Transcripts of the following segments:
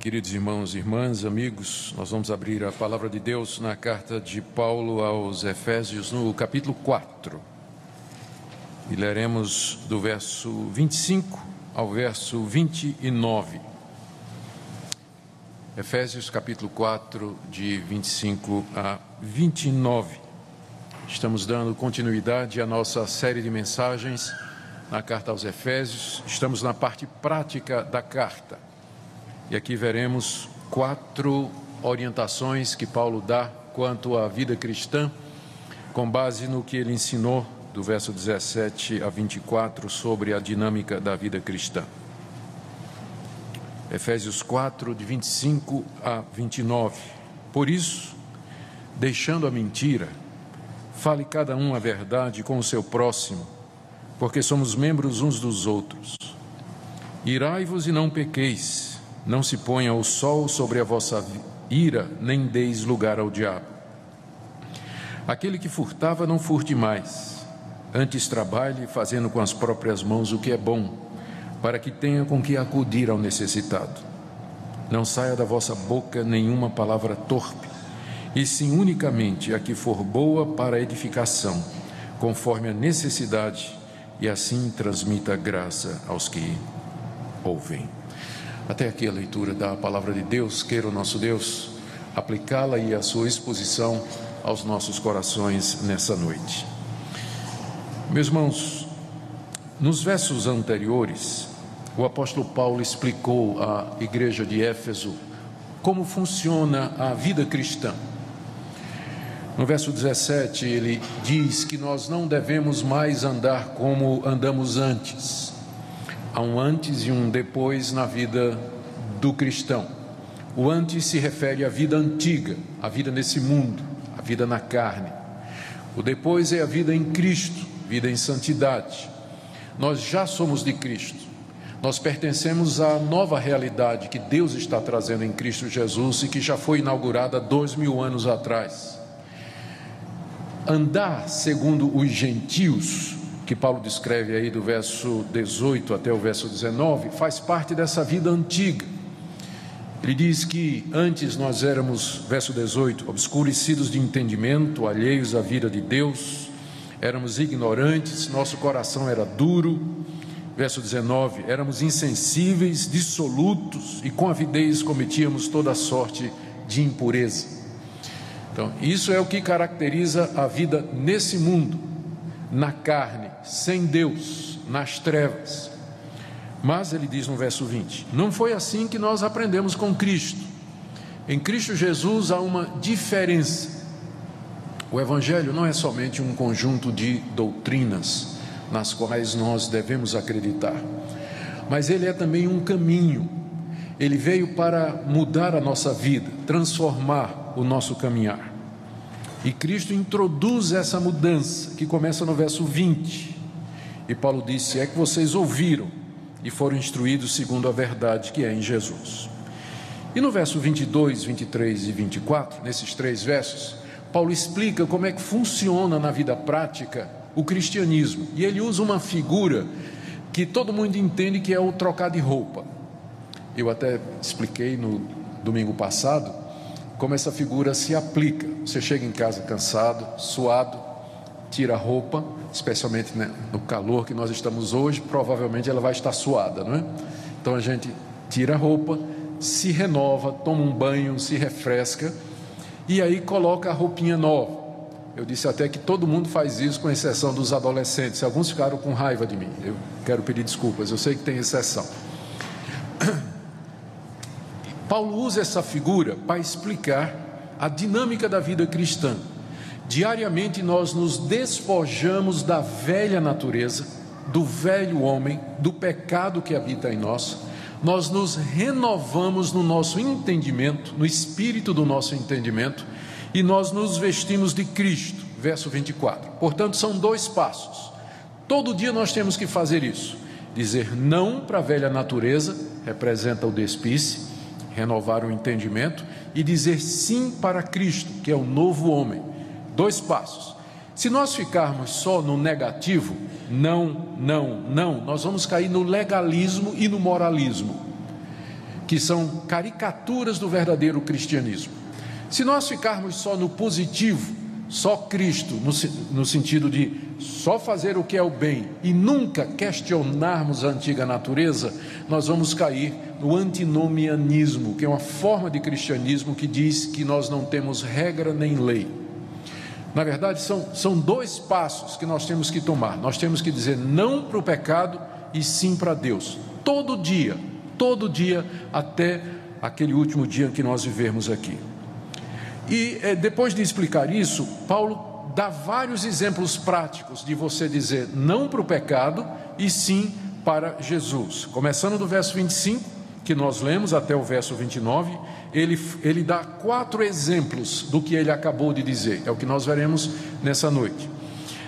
Queridos irmãos irmãs, amigos, nós vamos abrir a palavra de Deus na carta de Paulo aos Efésios, no capítulo 4. E leremos do verso 25 ao verso 29. Efésios capítulo 4, de 25 a 29. Estamos dando continuidade à nossa série de mensagens na carta aos Efésios. Estamos na parte prática da carta. E aqui veremos quatro orientações que Paulo dá quanto à vida cristã, com base no que ele ensinou do verso 17 a 24 sobre a dinâmica da vida cristã. Efésios 4, de 25 a 29. Por isso, deixando a mentira, fale cada um a verdade com o seu próximo porque somos membros uns dos outros. Irai-vos e não pequeis, não se ponha o sol sobre a vossa ira, nem deis lugar ao diabo. Aquele que furtava, não furte mais, antes trabalhe fazendo com as próprias mãos o que é bom, para que tenha com que acudir ao necessitado. Não saia da vossa boca nenhuma palavra torpe, e sim unicamente a que for boa para edificação, conforme a necessidade e assim transmita graça aos que ouvem. Até aqui a leitura da palavra de Deus, queira o nosso Deus aplicá-la e a sua exposição aos nossos corações nessa noite. Meus irmãos, nos versos anteriores, o apóstolo Paulo explicou à igreja de Éfeso como funciona a vida cristã. No verso 17, ele diz que nós não devemos mais andar como andamos antes. Há um antes e um depois na vida do cristão. O antes se refere à vida antiga, à vida nesse mundo, à vida na carne. O depois é a vida em Cristo, vida em santidade. Nós já somos de Cristo. Nós pertencemos à nova realidade que Deus está trazendo em Cristo Jesus e que já foi inaugurada dois mil anos atrás andar segundo os gentios, que Paulo descreve aí do verso 18 até o verso 19, faz parte dessa vida antiga. Ele diz que antes nós éramos, verso 18, obscurecidos de entendimento, alheios à vida de Deus, éramos ignorantes, nosso coração era duro. Verso 19, éramos insensíveis, dissolutos e com avidez cometíamos toda sorte de impureza. Então, isso é o que caracteriza a vida nesse mundo, na carne, sem Deus, nas trevas. Mas ele diz no verso 20: Não foi assim que nós aprendemos com Cristo. Em Cristo Jesus há uma diferença. O Evangelho não é somente um conjunto de doutrinas nas quais nós devemos acreditar, mas ele é também um caminho. Ele veio para mudar a nossa vida, transformar, o nosso caminhar. E Cristo introduz essa mudança, que começa no verso 20. E Paulo disse: É que vocês ouviram e foram instruídos segundo a verdade que é em Jesus. E no verso 22, 23 e 24, nesses três versos, Paulo explica como é que funciona na vida prática o cristianismo. E ele usa uma figura que todo mundo entende que é o trocar de roupa. Eu até expliquei no domingo passado como essa figura se aplica. Você chega em casa cansado, suado, tira a roupa, especialmente né, no calor que nós estamos hoje, provavelmente ela vai estar suada, não é? Então a gente tira a roupa, se renova, toma um banho, se refresca e aí coloca a roupinha nova. Eu disse até que todo mundo faz isso, com exceção dos adolescentes. Alguns ficaram com raiva de mim. Eu quero pedir desculpas, eu sei que tem exceção. Paulo usa essa figura para explicar a dinâmica da vida cristã. Diariamente nós nos despojamos da velha natureza, do velho homem, do pecado que habita em nós. Nós nos renovamos no nosso entendimento, no espírito do nosso entendimento, e nós nos vestimos de Cristo. Verso 24. Portanto, são dois passos. Todo dia nós temos que fazer isso. Dizer não para a velha natureza, representa o despise, renovar o entendimento e dizer sim para Cristo, que é o novo homem. Dois passos. Se nós ficarmos só no negativo, não, não, não, nós vamos cair no legalismo e no moralismo, que são caricaturas do verdadeiro cristianismo. Se nós ficarmos só no positivo, só Cristo, no, no, sentido de só fazer o que é o bem e nunca questionarmos a antiga natureza, nós vamos cair no antinomianismo, que é uma forma de cristianismo que diz que nós não temos regra nem lei. Na verdade, são, são dois passos que nós temos que tomar. Nós temos que dizer não para o pecado e sim para Deus, todo dia, todo dia, até aquele último dia que nós vivemos aqui. E é, depois de explicar isso, Paulo dá vários exemplos práticos de você dizer não para o pecado e sim para Jesus. Começando do verso 25, que nós lemos até o verso 29, ele, ele dá quatro exemplos do que ele acabou de dizer, é o que nós veremos nessa noite.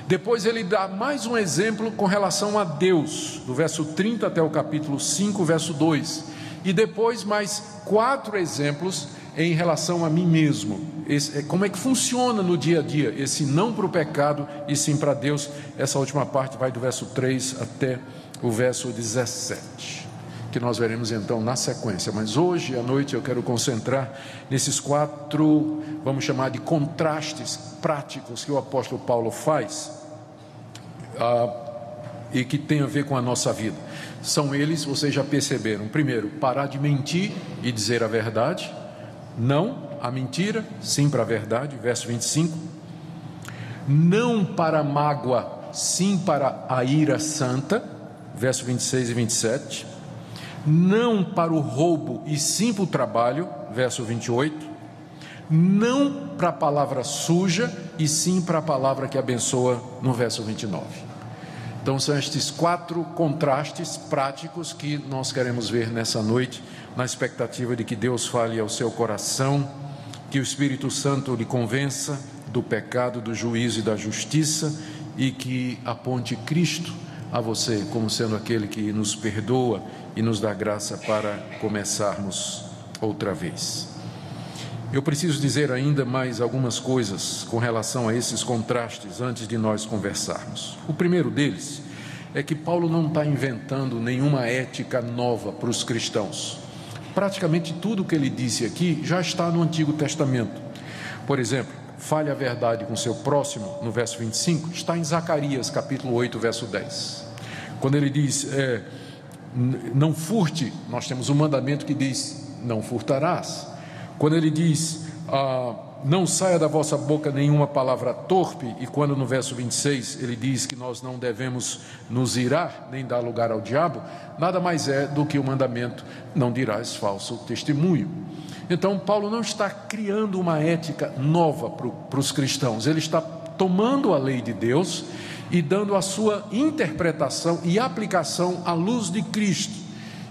Depois ele dá mais um exemplo com relação a Deus, do verso 30 até o capítulo 5, verso 2. E depois mais quatro exemplos em relação a mim mesmo. Esse, é, como é que funciona no dia a dia esse não para o pecado e sim para Deus? Essa última parte vai do verso 3 até o verso 17, que nós veremos então na sequência. Mas hoje à noite eu quero concentrar nesses quatro, vamos chamar de contrastes práticos que o apóstolo Paulo faz ah, e que tem a ver com a nossa vida. São eles, vocês já perceberam. Primeiro, parar de mentir e dizer a verdade. Não à mentira, sim para a verdade, verso 25. Não para a mágoa, sim para a ira santa, verso 26 e 27. Não para o roubo e sim para o trabalho, verso 28. Não para a palavra suja e sim para a palavra que abençoa, no verso 29. Então, são estes quatro contrastes práticos que nós queremos ver nessa noite na expectativa de que Deus fale ao seu coração, que o Espírito Santo lhe convença do pecado, do juízo e da justiça e que aponte Cristo a você como sendo aquele que nos perdoa e nos dá graça para começarmos outra vez. Eu preciso dizer ainda mais algumas coisas com relação a esses contrastes antes de nós conversarmos. O primeiro deles é que Paulo não está inventando nenhuma ética nova para os cristãos. Praticamente tudo o que ele disse aqui já está no Antigo Testamento. Por exemplo, fale a verdade com seu próximo, no verso 25, está em Zacarias, capítulo 8, verso 10. Quando ele diz, é, não furte, nós temos um mandamento que diz, não furtarás. Quando ele diz, ah, não saia da vossa boca nenhuma palavra torpe, e quando no verso 26 ele diz que nós não devemos nos irar, nem dar lugar ao diabo, nada mais é do que o mandamento: não dirás falso testemunho. Então, Paulo não está criando uma ética nova para os cristãos, ele está tomando a lei de Deus e dando a sua interpretação e aplicação à luz de Cristo.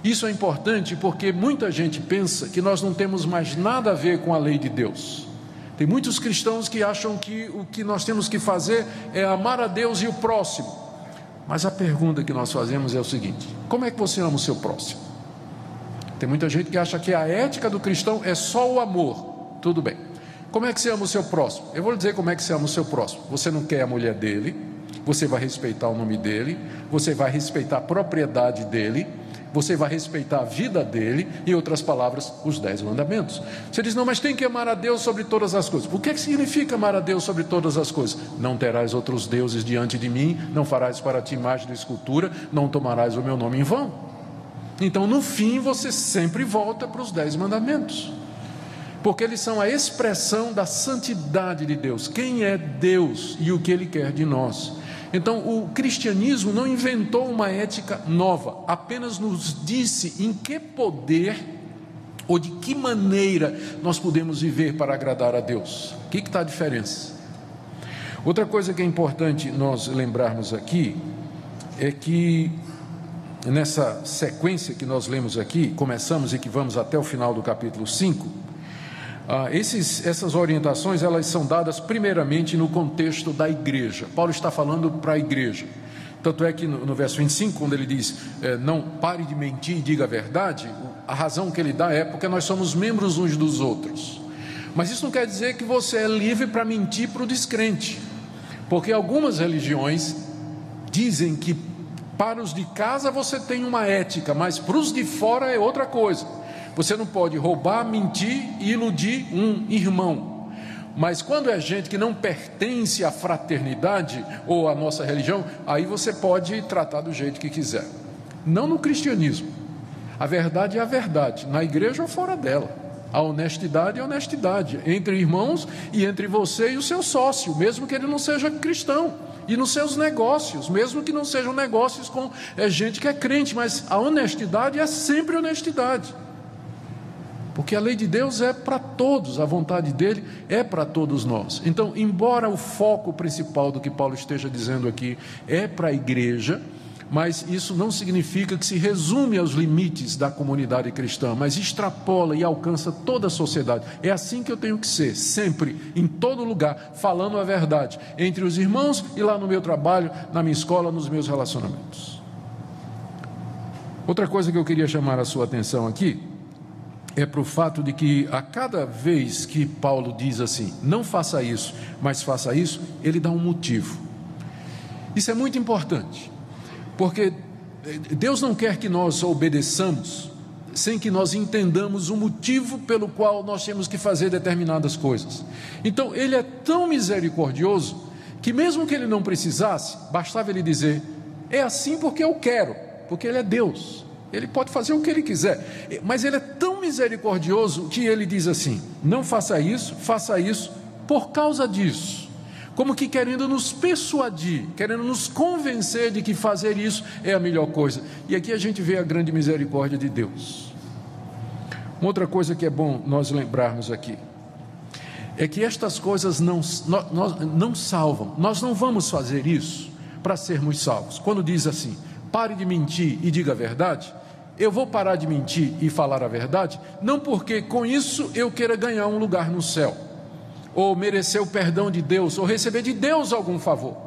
Isso é importante porque muita gente pensa que nós não temos mais nada a ver com a lei de Deus. Tem muitos cristãos que acham que o que nós temos que fazer é amar a Deus e o próximo. Mas a pergunta que nós fazemos é o seguinte: como é que você ama o seu próximo? Tem muita gente que acha que a ética do cristão é só o amor. Tudo bem. Como é que você ama o seu próximo? Eu vou lhe dizer como é que você ama o seu próximo. Você não quer a mulher dele, você vai respeitar o nome dele, você vai respeitar a propriedade dele, você vai respeitar a vida dele, em outras palavras, os dez mandamentos. Você diz, não, mas tem que amar a Deus sobre todas as coisas. O que, é que significa amar a Deus sobre todas as coisas? Não terás outros deuses diante de mim, não farás para ti imagem de escultura, não tomarás o meu nome em vão. Então, no fim, você sempre volta para os dez mandamentos. Porque eles são a expressão da santidade de Deus. Quem é Deus e o que Ele quer de nós. Então, o cristianismo não inventou uma ética nova, apenas nos disse em que poder ou de que maneira nós podemos viver para agradar a Deus. O que está a diferença? Outra coisa que é importante nós lembrarmos aqui é que nessa sequência que nós lemos aqui, começamos e que vamos até o final do capítulo 5, ah, esses, essas orientações elas são dadas primeiramente no contexto da igreja. Paulo está falando para a igreja. Tanto é que no, no verso 25, quando ele diz é, não pare de mentir e diga a verdade, a razão que ele dá é porque nós somos membros uns dos outros. Mas isso não quer dizer que você é livre para mentir para o descrente, porque algumas religiões dizem que para os de casa você tem uma ética, mas para os de fora é outra coisa. Você não pode roubar, mentir e iludir um irmão. Mas quando é gente que não pertence à fraternidade ou à nossa religião, aí você pode tratar do jeito que quiser. Não no cristianismo. A verdade é a verdade, na igreja ou fora dela. A honestidade é honestidade entre irmãos e entre você e o seu sócio, mesmo que ele não seja cristão, e nos seus negócios, mesmo que não sejam negócios com é, gente que é crente, mas a honestidade é sempre honestidade. Porque a lei de Deus é para todos, a vontade dele é para todos nós. Então, embora o foco principal do que Paulo esteja dizendo aqui é para a igreja, mas isso não significa que se resume aos limites da comunidade cristã, mas extrapola e alcança toda a sociedade. É assim que eu tenho que ser, sempre, em todo lugar, falando a verdade, entre os irmãos e lá no meu trabalho, na minha escola, nos meus relacionamentos. Outra coisa que eu queria chamar a sua atenção aqui é para o fato de que a cada vez que Paulo diz assim, não faça isso, mas faça isso, ele dá um motivo. Isso é muito importante. Porque Deus não quer que nós obedeçamos sem que nós entendamos o motivo pelo qual nós temos que fazer determinadas coisas. Então, Ele é tão misericordioso que, mesmo que Ele não precisasse, bastava Ele dizer: é assim porque eu quero, porque Ele é Deus. Ele pode fazer o que ele quiser, mas ele é tão misericordioso que ele diz assim: não faça isso, faça isso por causa disso como que querendo nos persuadir, querendo nos convencer de que fazer isso é a melhor coisa. E aqui a gente vê a grande misericórdia de Deus. Uma outra coisa que é bom nós lembrarmos aqui é que estas coisas não, nós, não salvam. Nós não vamos fazer isso para sermos salvos. Quando diz assim, pare de mentir e diga a verdade, eu vou parar de mentir e falar a verdade, não porque com isso eu queira ganhar um lugar no céu ou merecer o perdão de Deus, ou receber de Deus algum favor.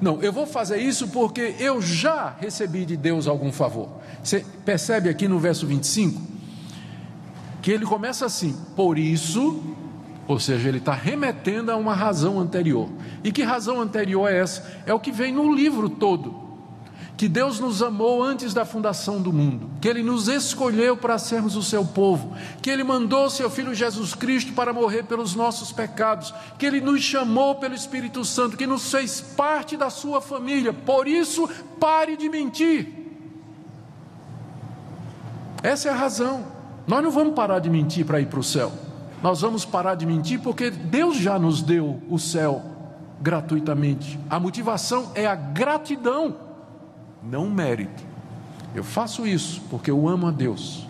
Não, eu vou fazer isso porque eu já recebi de Deus algum favor. Você percebe aqui no verso 25 que ele começa assim: por isso, ou seja, ele está remetendo a uma razão anterior. E que razão anterior é essa? É o que vem no livro todo que Deus nos amou antes da fundação do mundo, que Ele nos escolheu para sermos o seu povo, que Ele mandou seu Filho Jesus Cristo para morrer pelos nossos pecados, que Ele nos chamou pelo Espírito Santo, que nos fez parte da sua família. Por isso, pare de mentir. Essa é a razão. Nós não vamos parar de mentir para ir para o céu. Nós vamos parar de mentir porque Deus já nos deu o céu gratuitamente. A motivação é a gratidão não mérito. Eu faço isso porque eu amo a Deus,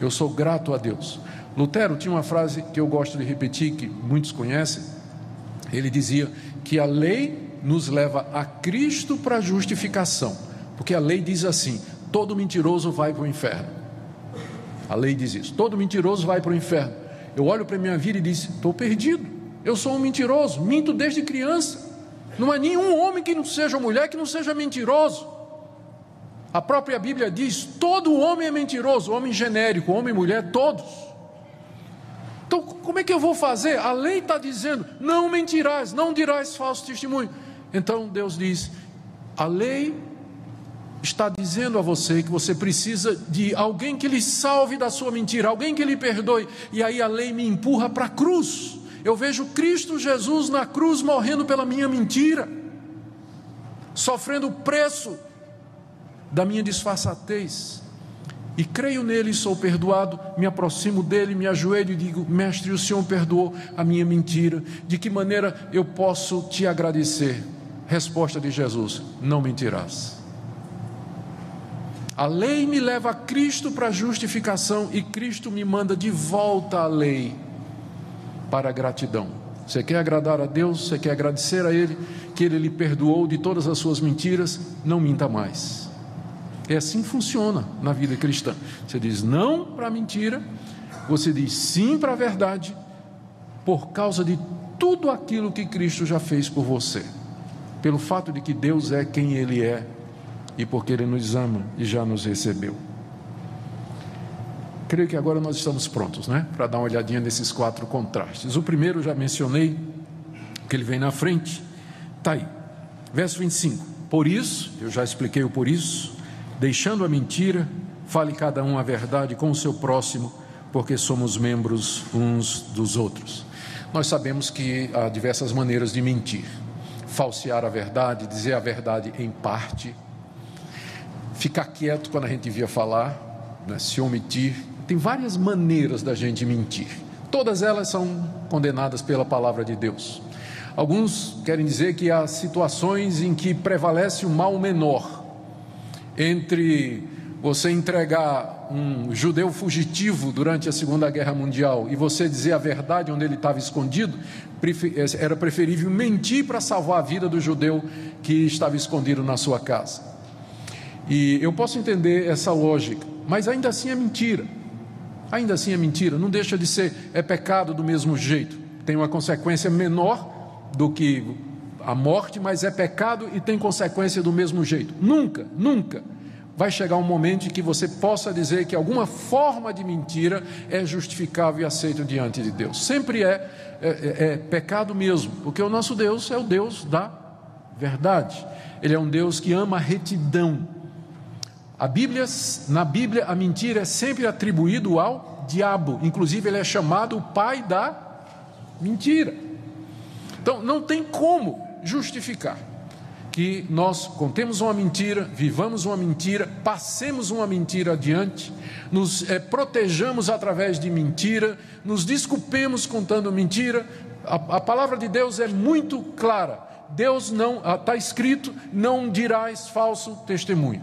eu sou grato a Deus. Lutero tinha uma frase que eu gosto de repetir, que muitos conhecem. Ele dizia que a lei nos leva a Cristo para a justificação, porque a lei diz assim: todo mentiroso vai para o inferno. A lei diz isso: todo mentiroso vai para o inferno. Eu olho para a minha vida e disse: estou perdido, eu sou um mentiroso, minto desde criança. Não há nenhum homem que não seja mulher que não seja mentiroso. A própria Bíblia diz: todo homem é mentiroso, homem genérico, homem e mulher, todos. Então, como é que eu vou fazer? A lei está dizendo: não mentirás, não dirás falso testemunho. Então, Deus diz: a lei está dizendo a você que você precisa de alguém que lhe salve da sua mentira, alguém que lhe perdoe. E aí a lei me empurra para a cruz. Eu vejo Cristo Jesus na cruz morrendo pela minha mentira, sofrendo o preço da minha disfarçatez. E creio nele e sou perdoado, me aproximo dele, me ajoelho e digo: Mestre, o Senhor perdoou a minha mentira. De que maneira eu posso te agradecer? Resposta de Jesus: Não mentirás. A lei me leva a Cristo para justificação e Cristo me manda de volta à lei para a gratidão. Você quer agradar a Deus, você quer agradecer a Ele, que Ele lhe perdoou de todas as suas mentiras, não minta mais. É assim funciona na vida cristã. Você diz não para a mentira, você diz sim para a verdade, por causa de tudo aquilo que Cristo já fez por você. Pelo fato de que Deus é quem Ele é e porque Ele nos ama e já nos recebeu. Creio que agora nós estamos prontos, né? Para dar uma olhadinha nesses quatro contrastes. O primeiro já mencionei, que ele vem na frente, está aí. Verso 25. Por isso, eu já expliquei o por isso, Deixando a mentira, fale cada um a verdade com o seu próximo, porque somos membros uns dos outros. Nós sabemos que há diversas maneiras de mentir: falsear a verdade, dizer a verdade em parte, ficar quieto quando a gente devia falar, né, se omitir. Tem várias maneiras da gente mentir. Todas elas são condenadas pela palavra de Deus. Alguns querem dizer que há situações em que prevalece o mal menor entre você entregar um judeu fugitivo durante a Segunda Guerra Mundial e você dizer a verdade onde ele estava escondido, era preferível mentir para salvar a vida do judeu que estava escondido na sua casa. E eu posso entender essa lógica, mas ainda assim é mentira. Ainda assim é mentira, não deixa de ser, é pecado do mesmo jeito. Tem uma consequência menor do que a morte, mas é pecado e tem consequência do mesmo jeito. Nunca, nunca vai chegar um momento em que você possa dizer que alguma forma de mentira é justificável e aceito diante de Deus. Sempre é, é, é, é pecado mesmo, porque o nosso Deus é o Deus da verdade. Ele é um Deus que ama a retidão. A Bíblia, na Bíblia, a mentira é sempre atribuído ao diabo. Inclusive, ele é chamado o pai da mentira. Então, não tem como justificar que nós contemos uma mentira, vivamos uma mentira, passemos uma mentira adiante, nos é, protejamos através de mentira, nos desculpemos contando mentira. A, a palavra de Deus é muito clara. Deus não, está escrito, não dirás falso testemunho.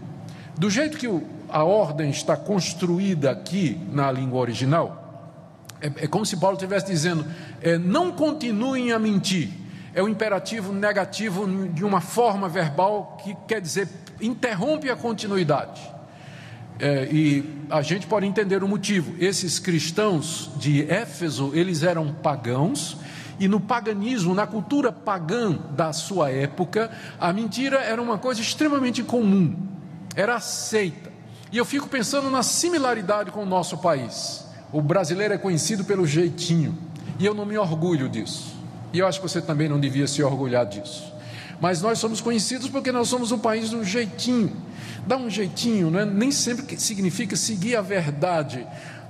Do jeito que o, a ordem está construída aqui na língua original, é, é como se Paulo estivesse dizendo: é, não continuem a mentir é o imperativo negativo de uma forma verbal que quer dizer interrompe a continuidade. É, e a gente pode entender o motivo. Esses cristãos de Éfeso, eles eram pagãos, e no paganismo, na cultura pagã da sua época, a mentira era uma coisa extremamente comum, era aceita. E eu fico pensando na similaridade com o nosso país. O brasileiro é conhecido pelo jeitinho, e eu não me orgulho disso. E eu acho que você também não devia se orgulhar disso. Mas nós somos conhecidos porque nós somos um país do jeitinho. Dá um jeitinho, né? nem sempre significa seguir a verdade.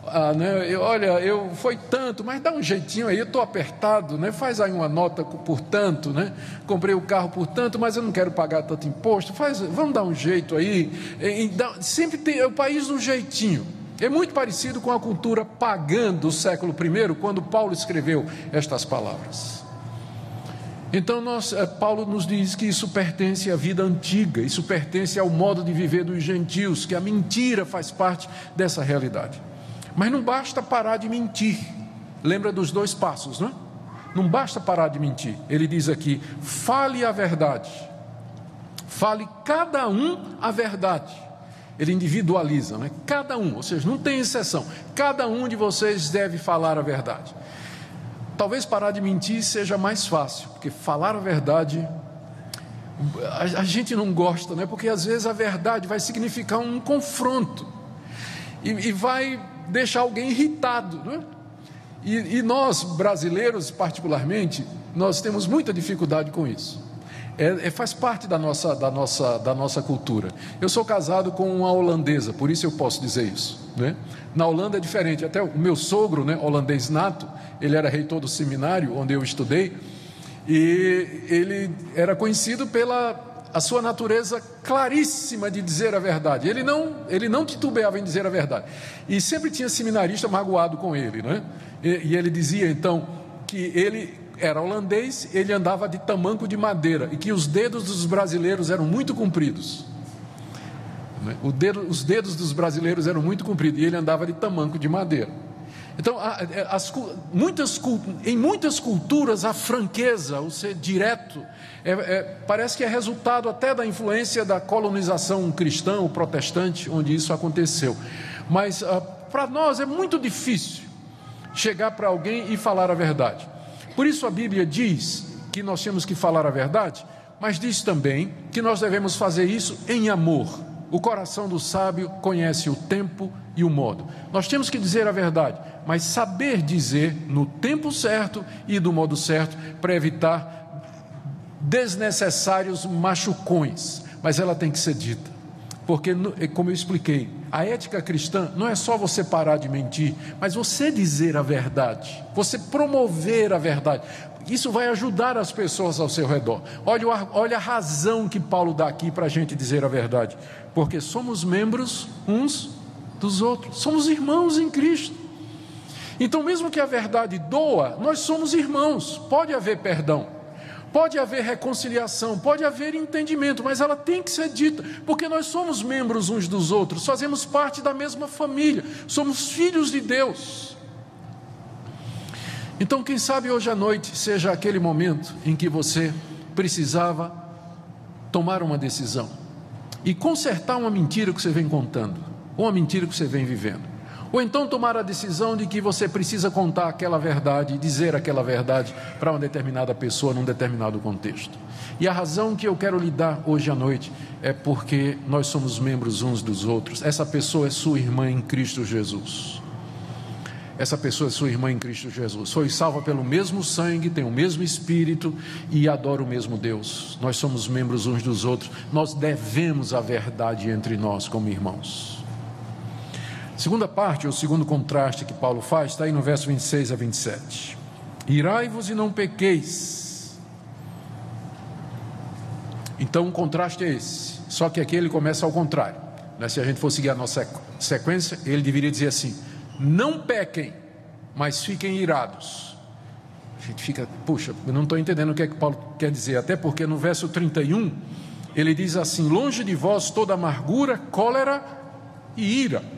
Ah, né? eu, olha, eu foi tanto, mas dá um jeitinho aí, eu estou apertado, né? faz aí uma nota por tanto, né? comprei o carro por tanto, mas eu não quero pagar tanto imposto, faz, vamos dar um jeito aí. E, e dá, sempre tem é o país do jeitinho. É muito parecido com a cultura pagã do século I, quando Paulo escreveu estas palavras. Então, nós, eh, Paulo nos diz que isso pertence à vida antiga, isso pertence ao modo de viver dos gentios, que a mentira faz parte dessa realidade. Mas não basta parar de mentir. Lembra dos dois passos, não é? Não basta parar de mentir. Ele diz aqui: fale a verdade. Fale cada um a verdade. Ele individualiza, né? Cada um, ou seja, não tem exceção. Cada um de vocês deve falar a verdade. Talvez parar de mentir seja mais fácil, porque falar a verdade a, a, gente não gosta, né? Porque às vezes a verdade vai significar um confronto e, e vai deixar alguém irritado, né? E, e, nós brasileiros, particularmente, nós temos muita dificuldade com isso. É, é, faz parte da nossa, da, nossa, da nossa cultura. Eu sou casado com uma holandesa, por isso eu posso dizer isso. Né? Na Holanda é diferente. Até o meu sogro, né, holandês nato, ele era reitor do seminário onde eu estudei, e ele era conhecido pela a sua natureza claríssima de dizer a verdade. Ele não, ele não titubeava em dizer a verdade. E sempre tinha seminarista magoado com ele, né? E, e ele dizia então que ele era holandês, ele andava de tamanco de madeira e que os dedos dos brasileiros eram muito compridos. Né? Dedo, os dedos dos brasileiros eram muito compridos e ele andava de tamanco de madeira. Então, é, as, muitas, em muitas culturas, a franqueza, o ser direto, é, é, parece que é resultado até da influência da colonização cristã ou protestante, onde isso aconteceu. Mas ah, para nós é muito difícil chegar para alguém e falar a verdade. Por isso a Bíblia diz que nós temos que falar a verdade, mas diz também que nós devemos fazer isso em amor. O coração do sábio conhece o tempo e o modo. Nós temos que dizer a verdade, mas saber dizer no tempo certo e do modo certo para evitar desnecessários machucões. Mas ela tem que ser dita. Porque, como eu expliquei, a ética cristã não é só você parar de mentir, mas você dizer a verdade, você promover a verdade. Isso vai ajudar as pessoas ao seu redor. Olha, olha a razão que Paulo dá aqui para a gente dizer a verdade. Porque somos membros uns dos outros, somos irmãos em Cristo. Então, mesmo que a verdade doa, nós somos irmãos, pode haver perdão. Pode haver reconciliação, pode haver entendimento, mas ela tem que ser dita, porque nós somos membros uns dos outros, fazemos parte da mesma família, somos filhos de Deus. Então, quem sabe hoje à noite seja aquele momento em que você precisava tomar uma decisão e consertar uma mentira que você vem contando, ou uma mentira que você vem vivendo. Ou então tomar a decisão de que você precisa contar aquela verdade, dizer aquela verdade para uma determinada pessoa num determinado contexto. E a razão que eu quero lhe dar hoje à noite é porque nós somos membros uns dos outros. Essa pessoa é sua irmã em Cristo Jesus. Essa pessoa é sua irmã em Cristo Jesus. Foi salva pelo mesmo sangue, tem o mesmo espírito e adora o mesmo Deus. Nós somos membros uns dos outros. Nós devemos a verdade entre nós como irmãos. Segunda parte, ou segundo contraste que Paulo faz, está aí no verso 26 a 27. Irai-vos e não pequeis. Então o contraste é esse. Só que aqui ele começa ao contrário. Né? Se a gente for seguir a nossa sequência, ele deveria dizer assim: não pequem, mas fiquem irados. A gente fica, puxa, eu não estou entendendo o que é que Paulo quer dizer, até porque no verso 31 ele diz assim: longe de vós toda amargura, cólera e ira.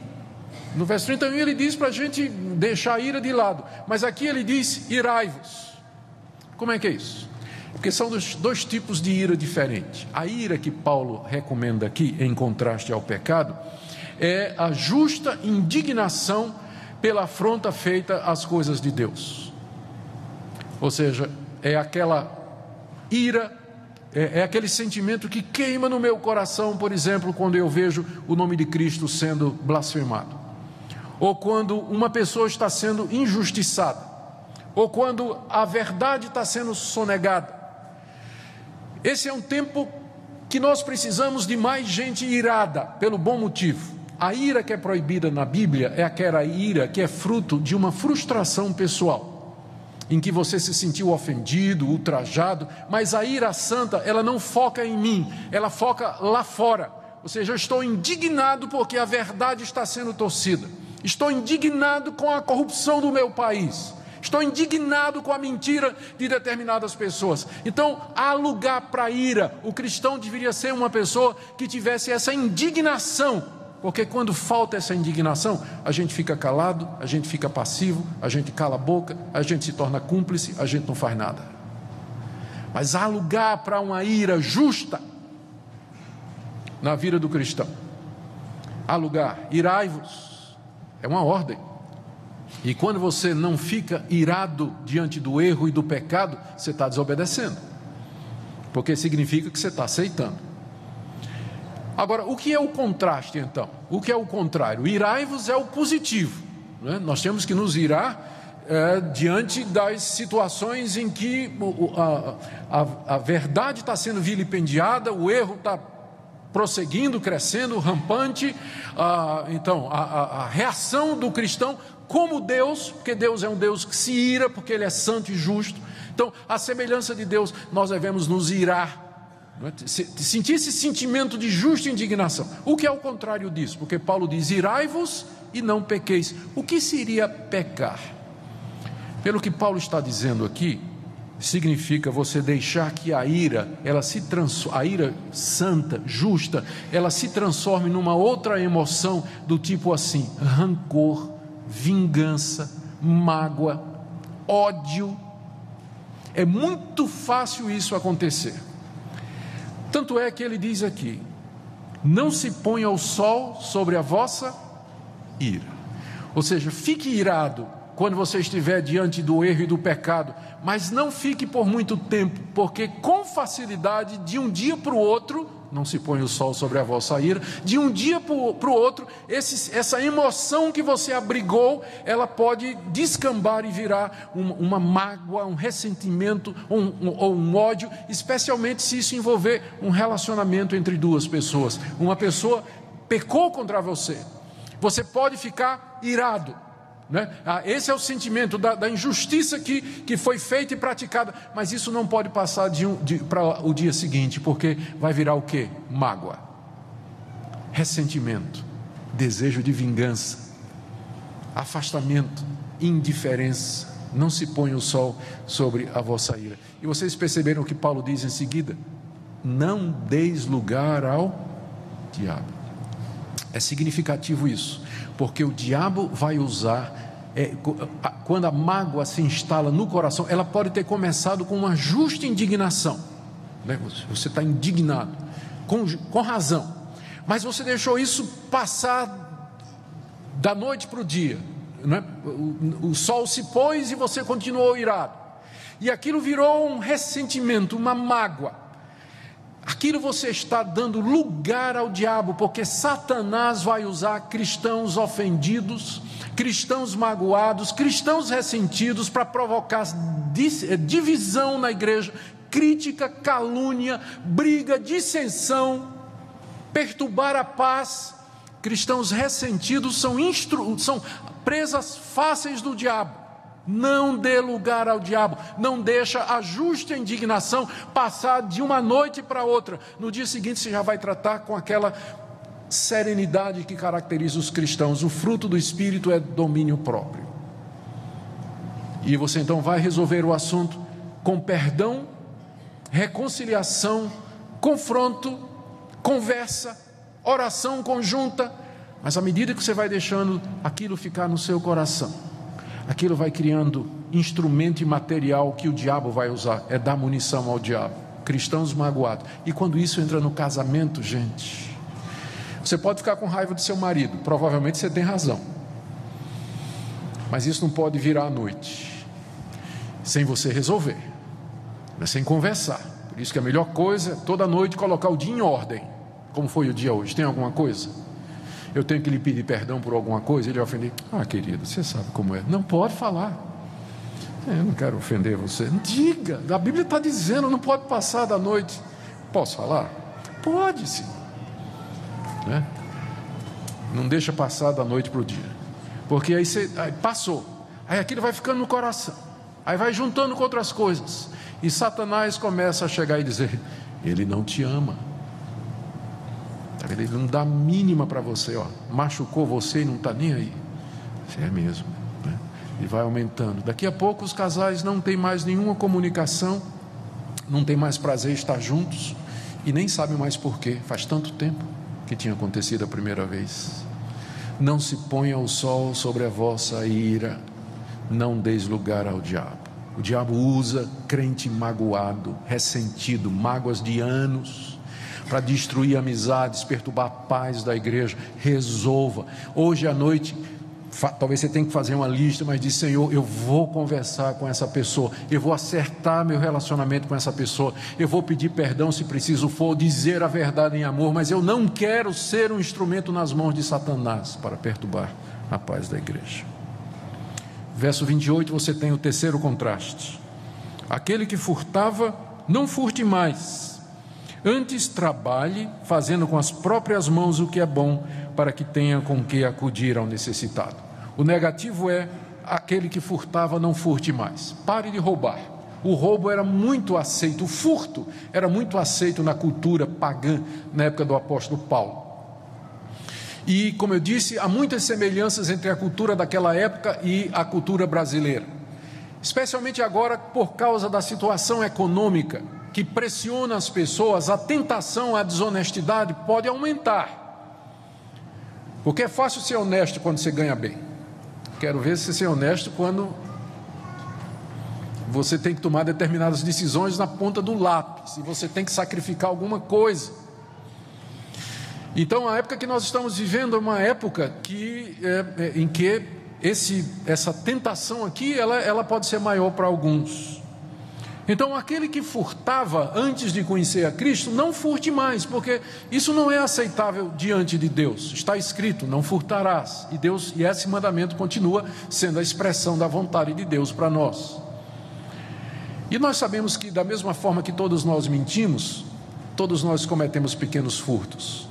No verso 31 ele diz para a gente deixar a ira de lado, mas aqui ele diz: irai-vos. Como é que é isso? Porque são dois, dois tipos de ira diferentes. A ira que Paulo recomenda aqui, em contraste ao pecado, é a justa indignação pela afronta feita às coisas de Deus. Ou seja, é aquela ira, é, é, aquele sentimento que queima no meu coração, por exemplo, quando eu vejo o nome de Cristo sendo blasfemado ou quando uma pessoa está sendo injustiçada, ou quando a verdade está sendo sonegada. Esse é um tempo que nós precisamos de mais gente irada, pelo bom motivo. A ira que é proibida na Bíblia é aquela ira que é fruto de uma frustração pessoal, em que você se sentiu ofendido, ultrajado, mas a ira santa, ela não foca em mim, ela foca lá fora. Ou seja, eu estou indignado porque a verdade está sendo torcida. Estou indignado com a corrupção do meu país. Estou indignado com a mentira de determinadas pessoas. Então, há lugar para ira. O cristão deveria ser uma pessoa que tivesse essa indignação, porque quando falta essa indignação, a gente fica calado, a gente fica passivo, a gente cala a boca, a gente se torna cúmplice, a gente não faz nada. Mas há lugar para uma ira justa na vida do cristão. Há lugar, irai-vos é uma ordem. E quando você não fica irado diante do erro e do pecado, você está desobedecendo. Porque significa que você está aceitando. Agora, o que é o contraste então? O que é o contrário? Irai-vos é o positivo. Né? Nós temos que nos irar é, diante das situações em que a, a, a verdade está sendo vilipendiada, o erro está prosseguindo, crescendo, rampante. Ah, então, a, a, a, reação do cristão como Deus, porque Deus é um Deus que se ira, porque Ele é santo e justo. Então, a semelhança de Deus, nós devemos nos irar. É? Sentir esse sentimento de justa indignação. O que é o contrário disso? Porque Paulo diz: irai-vos e não pequeis. O que seria pecar? Pelo que Paulo está dizendo aqui, significa você deixar que a ira, ela se a ira santa, justa, ela se transforme numa outra emoção do tipo assim, rancor, vingança, mágoa, ódio. É muito fácil isso acontecer. Tanto é que ele diz aqui: não se ponha o sol sobre a vossa ira. Ou seja, fique irado quando você estiver diante do erro e do pecado, mas não fique por muito tempo, porque com facilidade, de um dia para o outro, não se põe o sol sobre a vossa ira, de um dia para o outro, esse, essa emoção que você abrigou, ela pode descambar e virar uma, uma mágoa, um ressentimento ou um, um, um ódio, especialmente se isso envolver um relacionamento entre duas pessoas. Uma pessoa pecou contra você. Você pode ficar irado. Né? Ah, esse é o sentimento da, da, injustiça que, que foi feita e praticada, mas isso não pode passar para o dia seguinte, porque vai virar o que? Mágoa, ressentimento, desejo de vingança, afastamento, indiferença. Não se põe o sol sobre a vossa ira. E vocês perceberam o que Paulo diz em seguida? Não deis lugar ao diabo. É significativo isso, porque o diabo vai usar é, quando a mágoa se instala no coração, ela pode ter começado com uma justa indignação. Né? Você está indignado, com, com razão, mas você deixou isso passar da noite para o dia. Né? O, o sol se pôs e você continuou irado. E aquilo virou um ressentimento, uma mágoa. Aquilo você está dando lugar ao diabo, porque Satanás vai usar cristãos ofendidos, cristãos magoados, cristãos ressentidos para provocar eh, divisão na igreja, crítica, calúnia, briga, dissensão, perturbar a paz. Cristãos ressentidos são, são presas fáceis do diabo. Não dê lugar ao diabo, não deixa a justa indignação passar de uma noite para outra. No dia seguinte você já vai tratar com aquela serenidade que caracteriza os cristãos. O fruto do espírito é domínio próprio. E você então vai resolver o assunto com perdão, reconciliação, confronto, conversa, oração conjunta, mas à medida que você vai deixando aquilo ficar no seu coração, aquilo vai criando instrumento e material que o diabo vai usar, é dar munição ao diabo. Cristãos magoados. E quando isso entra no casamento, gente, você pode ficar com raiva do seu marido, provavelmente você tem razão. Mas isso não pode virar à noite, sem você resolver, né, sem conversar. Por isso que a melhor coisa é toda noite colocar o dia em ordem. Como foi o dia hoje? Tem alguma coisa? Eu tenho que lhe pedir perdão por alguma coisa, ele vai ofender. Ah, querido, você sabe como é. Não pode falar. É, eu não quero ofender você. Diga, a Bíblia está dizendo, não pode passar da noite. Posso falar? Pode sim. Né? Não deixa passar da noite para o dia. Porque aí você aí passou. Aí aquilo vai ficando no coração. Aí vai juntando com outras coisas. E Satanás começa a chegar e dizer: Ele não te ama. Ele não dá mínima para você, ó. Machucou você e não está nem aí. Isso é mesmo. Né? E vai aumentando. Daqui a pouco os casais não têm mais nenhuma comunicação, não tem mais prazer estar juntos e nem sabem mais porquê. Faz tanto tempo que tinha acontecido a primeira vez. Não se ponha o sol sobre a vossa ira, não deis lugar ao diabo. O diabo usa crente magoado, ressentido, mágoas de anos para destruir amizades, perturbar a paz da igreja. Resolva. Hoje à noite, talvez você tenha que fazer uma lista, mas diz: Senhor, eu vou conversar com essa pessoa, eu vou acertar meu relacionamento com essa pessoa, eu vou pedir perdão se preciso for, dizer a verdade em amor, mas eu não quero ser um instrumento nas mãos de Satanás para perturbar a paz da igreja. Verso 28, você tem o terceiro contraste. Aquele que furtava, não furte mais Antes trabalhe, fazendo com as próprias mãos o que é bom, para que tenha com que acudir ao necessitado. O negativo é aquele que furtava, não furte mais. Pare de roubar. O roubo era muito aceito, o furto era muito aceito na cultura pagã na época do apóstolo Paulo. E, como eu disse, há muitas semelhanças entre a cultura daquela época e a cultura brasileira, especialmente agora por causa da situação econômica que pressiona as pessoas, a tentação à desonestidade pode aumentar. Porque é fácil ser honesto quando você ganha bem. Quero ver se ser honesto quando você tem que tomar determinadas decisões na ponta do lápis e você tem que sacrificar alguma coisa. Então, a época que nós estamos vivendo é uma época que, é, é, em que esse, essa tentação aqui ela, ela pode ser maior para alguns. Então, aquele que furtava antes de conhecer a Cristo, não furte mais, porque isso não é aceitável diante de Deus. Está escrito: não furtarás. E Deus e esse mandamento continua sendo a expressão da vontade de Deus para nós. E nós sabemos que da mesma forma que todos nós mentimos, todos nós cometemos pequenos furtos.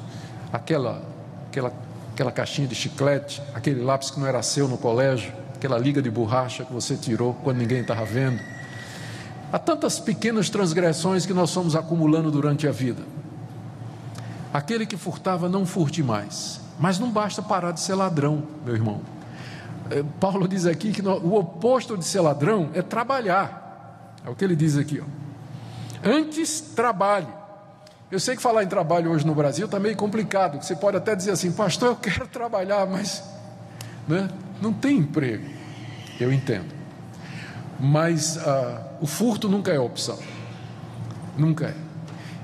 Aquela aquela, aquela caixinha de chiclete, aquele lápis que não era seu no colégio, aquela liga de borracha que você tirou quando ninguém estava vendo. Há tantas pequenas transgressões que nós fomos acumulando durante a vida. Aquele que furtava, não furte mais. Mas não basta parar de ser ladrão, meu irmão. É, Paulo diz aqui que o oposto de ser ladrão é trabalhar. É o que ele diz aqui. Ó. Antes, trabalhe. Eu sei que falar em trabalho hoje no Brasil está meio complicado. Você pode até dizer assim, pastor, eu quero trabalhar, mas né, não tem emprego. Eu entendo. Mas ah, o furto nunca é opção. Nunca é.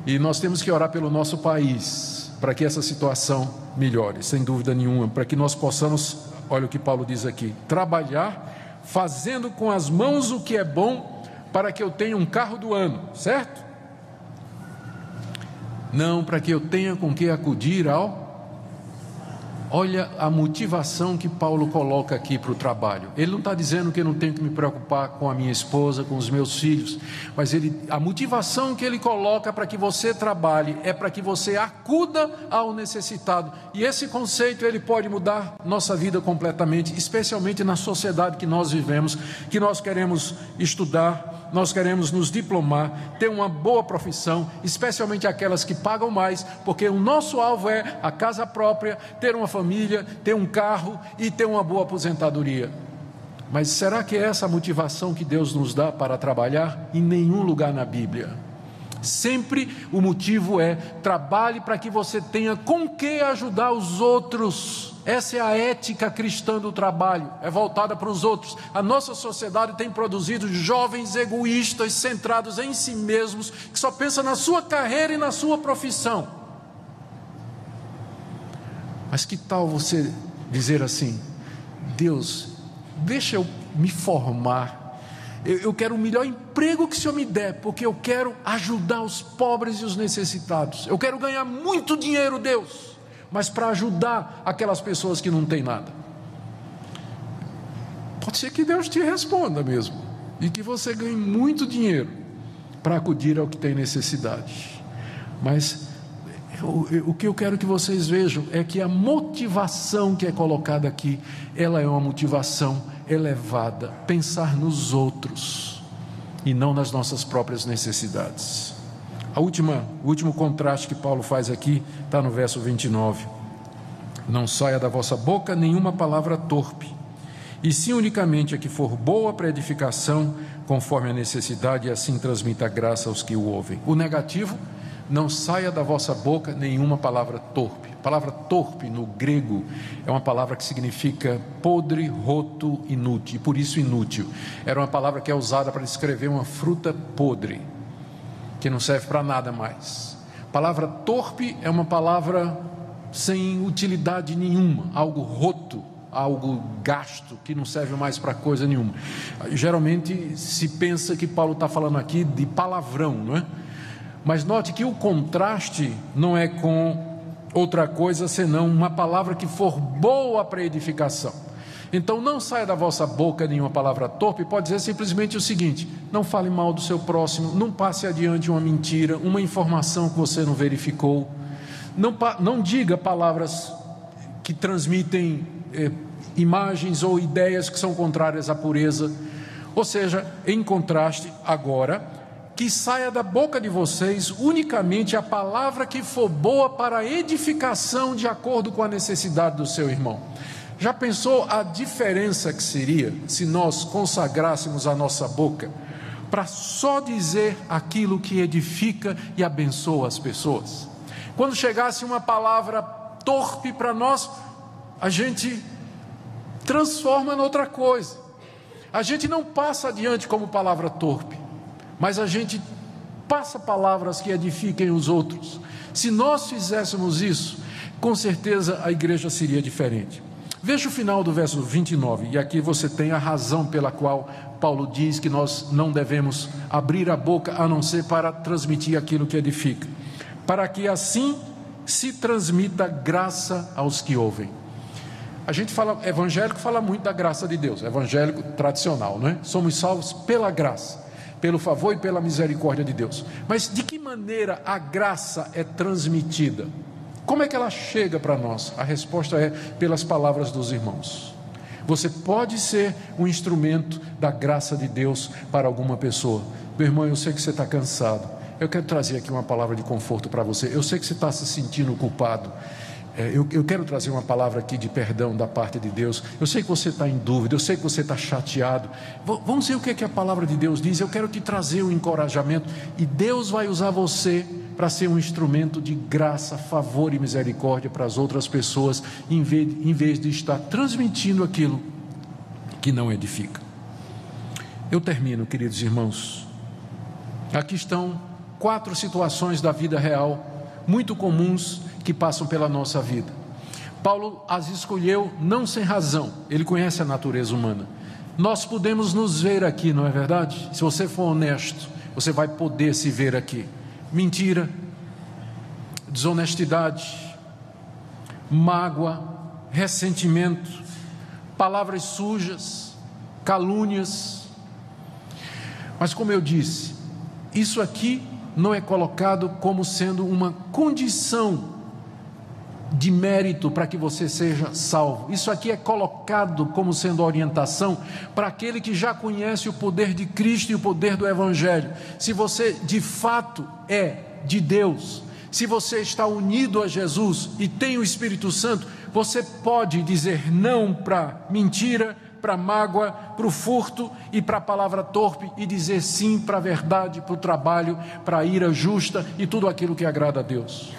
E nós temos que orar pelo nosso país para que essa situação melhore, sem dúvida nenhuma, para que nós possamos, olha o que Paulo diz aqui, trabalhar fazendo com as mãos o que é bom para que eu tenha um carro do ano, certo? Não para que eu tenha com que acudir ao Olha a motivação que Paulo coloca aqui para o trabalho. Ele não está dizendo que eu não tenho que me preocupar com a minha esposa, com os meus filhos, mas ele, a motivação que ele coloca para que você trabalhe é para que você acuda ao necessitado. E esse conceito ele pode mudar nossa vida completamente, especialmente na sociedade que nós vivemos, que nós queremos estudar, nós queremos nos diplomar, ter uma boa profissão, especialmente aquelas que pagam mais, porque o nosso alvo é a casa própria, ter uma família, ter um carro e ter uma boa aposentadoria. Mas será que é essa a motivação que Deus nos dá para trabalhar? Em nenhum lugar na Bíblia. Sempre o motivo é trabalhe para que você tenha com que ajudar os outros. Essa é a ética cristã do trabalho, é voltada para os outros. A nossa sociedade tem produzido jovens egoístas, centrados em si mesmos, que só pensam na sua carreira e na sua profissão. Mas que tal você dizer assim: Deus, deixa eu me formar eu, quero o melhor emprego que o Senhor me der, porque eu quero ajudar os pobres e os necessitados. Eu quero ganhar muito dinheiro, Deus mas para ajudar aquelas pessoas que não têm nada. Pode ser que Deus te responda mesmo, e que você ganhe muito dinheiro para acudir ao que tem necessidade. Mas o, o que eu quero que vocês vejam é que a motivação que é colocada aqui, ela é uma motivação elevada, pensar nos outros e não nas nossas próprias necessidades. A última, o último contraste que Paulo faz aqui está no verso 29. Não saia da vossa boca nenhuma palavra torpe, e sim unicamente a que for boa para edificação, conforme a necessidade, e assim transmita graça aos que o ouvem. O negativo, não saia da vossa boca nenhuma palavra torpe. A palavra torpe no grego é uma palavra que significa podre, roto, inútil, e por isso inútil. Era uma palavra que é usada para descrever uma fruta podre que não serve para nada mais. A palavra torpe é uma palavra sem utilidade nenhuma, algo roto, algo gasto, que não serve mais para coisa nenhuma. Geralmente se pensa que Paulo está falando aqui de palavrão, não é? Mas note que o contraste não é com outra coisa senão uma palavra que for boa para edificação. Então não saia da vossa boca nenhuma palavra torpe, pode dizer simplesmente o seguinte: não fale mal do seu próximo, não passe adiante uma mentira, uma informação que você não verificou, não, não diga palavras que transmitem eh, imagens ou ideias que são contrárias à pureza. Ou seja, em contraste, agora, que saia da boca de vocês unicamente a palavra que for boa para a edificação de acordo com a necessidade do seu irmão. Já pensou a diferença que seria se nós consagrássemos a nossa boca para só dizer aquilo que edifica e abençoa as pessoas? Quando chegasse uma palavra torpe para nós, a gente transforma em outra coisa. A gente não passa adiante como palavra torpe, mas a gente passa palavras que edifiquem os outros. Se nós fizéssemos isso, com certeza a igreja seria diferente. Veja o final do verso 29, e aqui você tem a razão pela qual Paulo diz que nós não devemos abrir a boca a não ser para transmitir aquilo que edifica, para que assim se transmita graça aos que ouvem. A gente fala, evangélico fala muito da graça de Deus, evangélico tradicional, não é? Somos salvos pela graça, pelo favor e pela misericórdia de Deus. Mas de que maneira a graça é transmitida? Como é que ela chega para nós? A resposta é pelas palavras dos irmãos. Você pode ser um instrumento da graça de Deus para alguma pessoa. Meu irmão, eu sei que você está cansado. Eu quero trazer aqui uma palavra de conforto para você. Eu sei que você está se sentindo culpado. É, eu, eu, quero trazer uma palavra aqui de perdão da parte de Deus. Eu sei que você está em dúvida, eu sei que você está chateado. V vamos ver o que, é que a palavra de Deus diz. Eu quero te trazer um encorajamento. E Deus vai usar você para ser um instrumento de graça, favor e misericórdia para as outras pessoas, em vez, em vez de estar transmitindo aquilo que não edifica. Eu termino, queridos irmãos. Aqui estão quatro situações da vida real, muito comuns que passam pela nossa vida. Paulo as escolheu não sem razão, ele conhece a natureza humana. Nós podemos nos ver aqui, não é verdade? Se você for honesto, você vai poder se ver aqui. Mentira, desonestidade, mágoa, ressentimento, palavras sujas, calúnias. Mas, como eu disse, isso aqui não é colocado como sendo uma condição de mérito para que você seja salvo. Isso aqui é colocado como sendo orientação para aquele que já conhece o poder de Cristo e o poder do Evangelho. Se você de fato é de Deus, se você está unido a Jesus e tem o Espírito Santo, você pode dizer não para mentira, para mágoa, para o furto e para a palavra torpe e dizer sim para a verdade, para o trabalho, para a ira justa e tudo aquilo que agrada a Deus.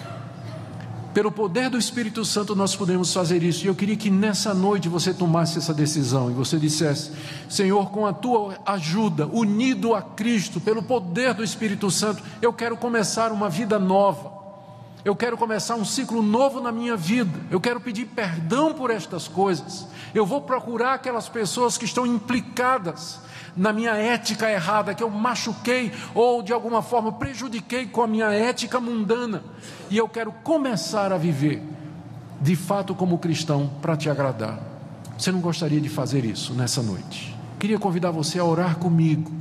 Pelo poder do Espírito Santo nós podemos fazer isso. E eu queria que nessa noite você tomasse essa decisão e você dissesse: Senhor, com a tua ajuda, unido a Cristo, pelo poder do Espírito Santo, eu quero começar uma vida nova. Eu quero começar um ciclo novo na minha vida. Eu quero pedir perdão por estas coisas. Eu vou procurar aquelas pessoas que estão implicadas na minha ética errada, que eu machuquei ou de alguma forma prejudiquei com a minha ética mundana, e eu quero começar a viver de fato como cristão para te agradar. Você não gostaria de fazer isso nessa noite? Queria convidar você a orar comigo.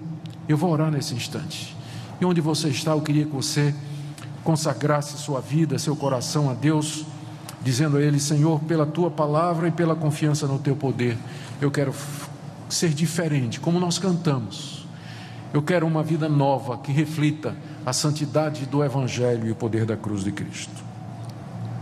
Eu vou orar nesse instante. E onde você está, eu queria que você consagrasse sua vida, seu coração a Deus, dizendo a Ele: Senhor, pela tua palavra e pela confiança no teu poder, eu quero ser diferente, como nós cantamos. Eu quero uma vida nova que reflita a santidade do Evangelho e o poder da cruz de Cristo.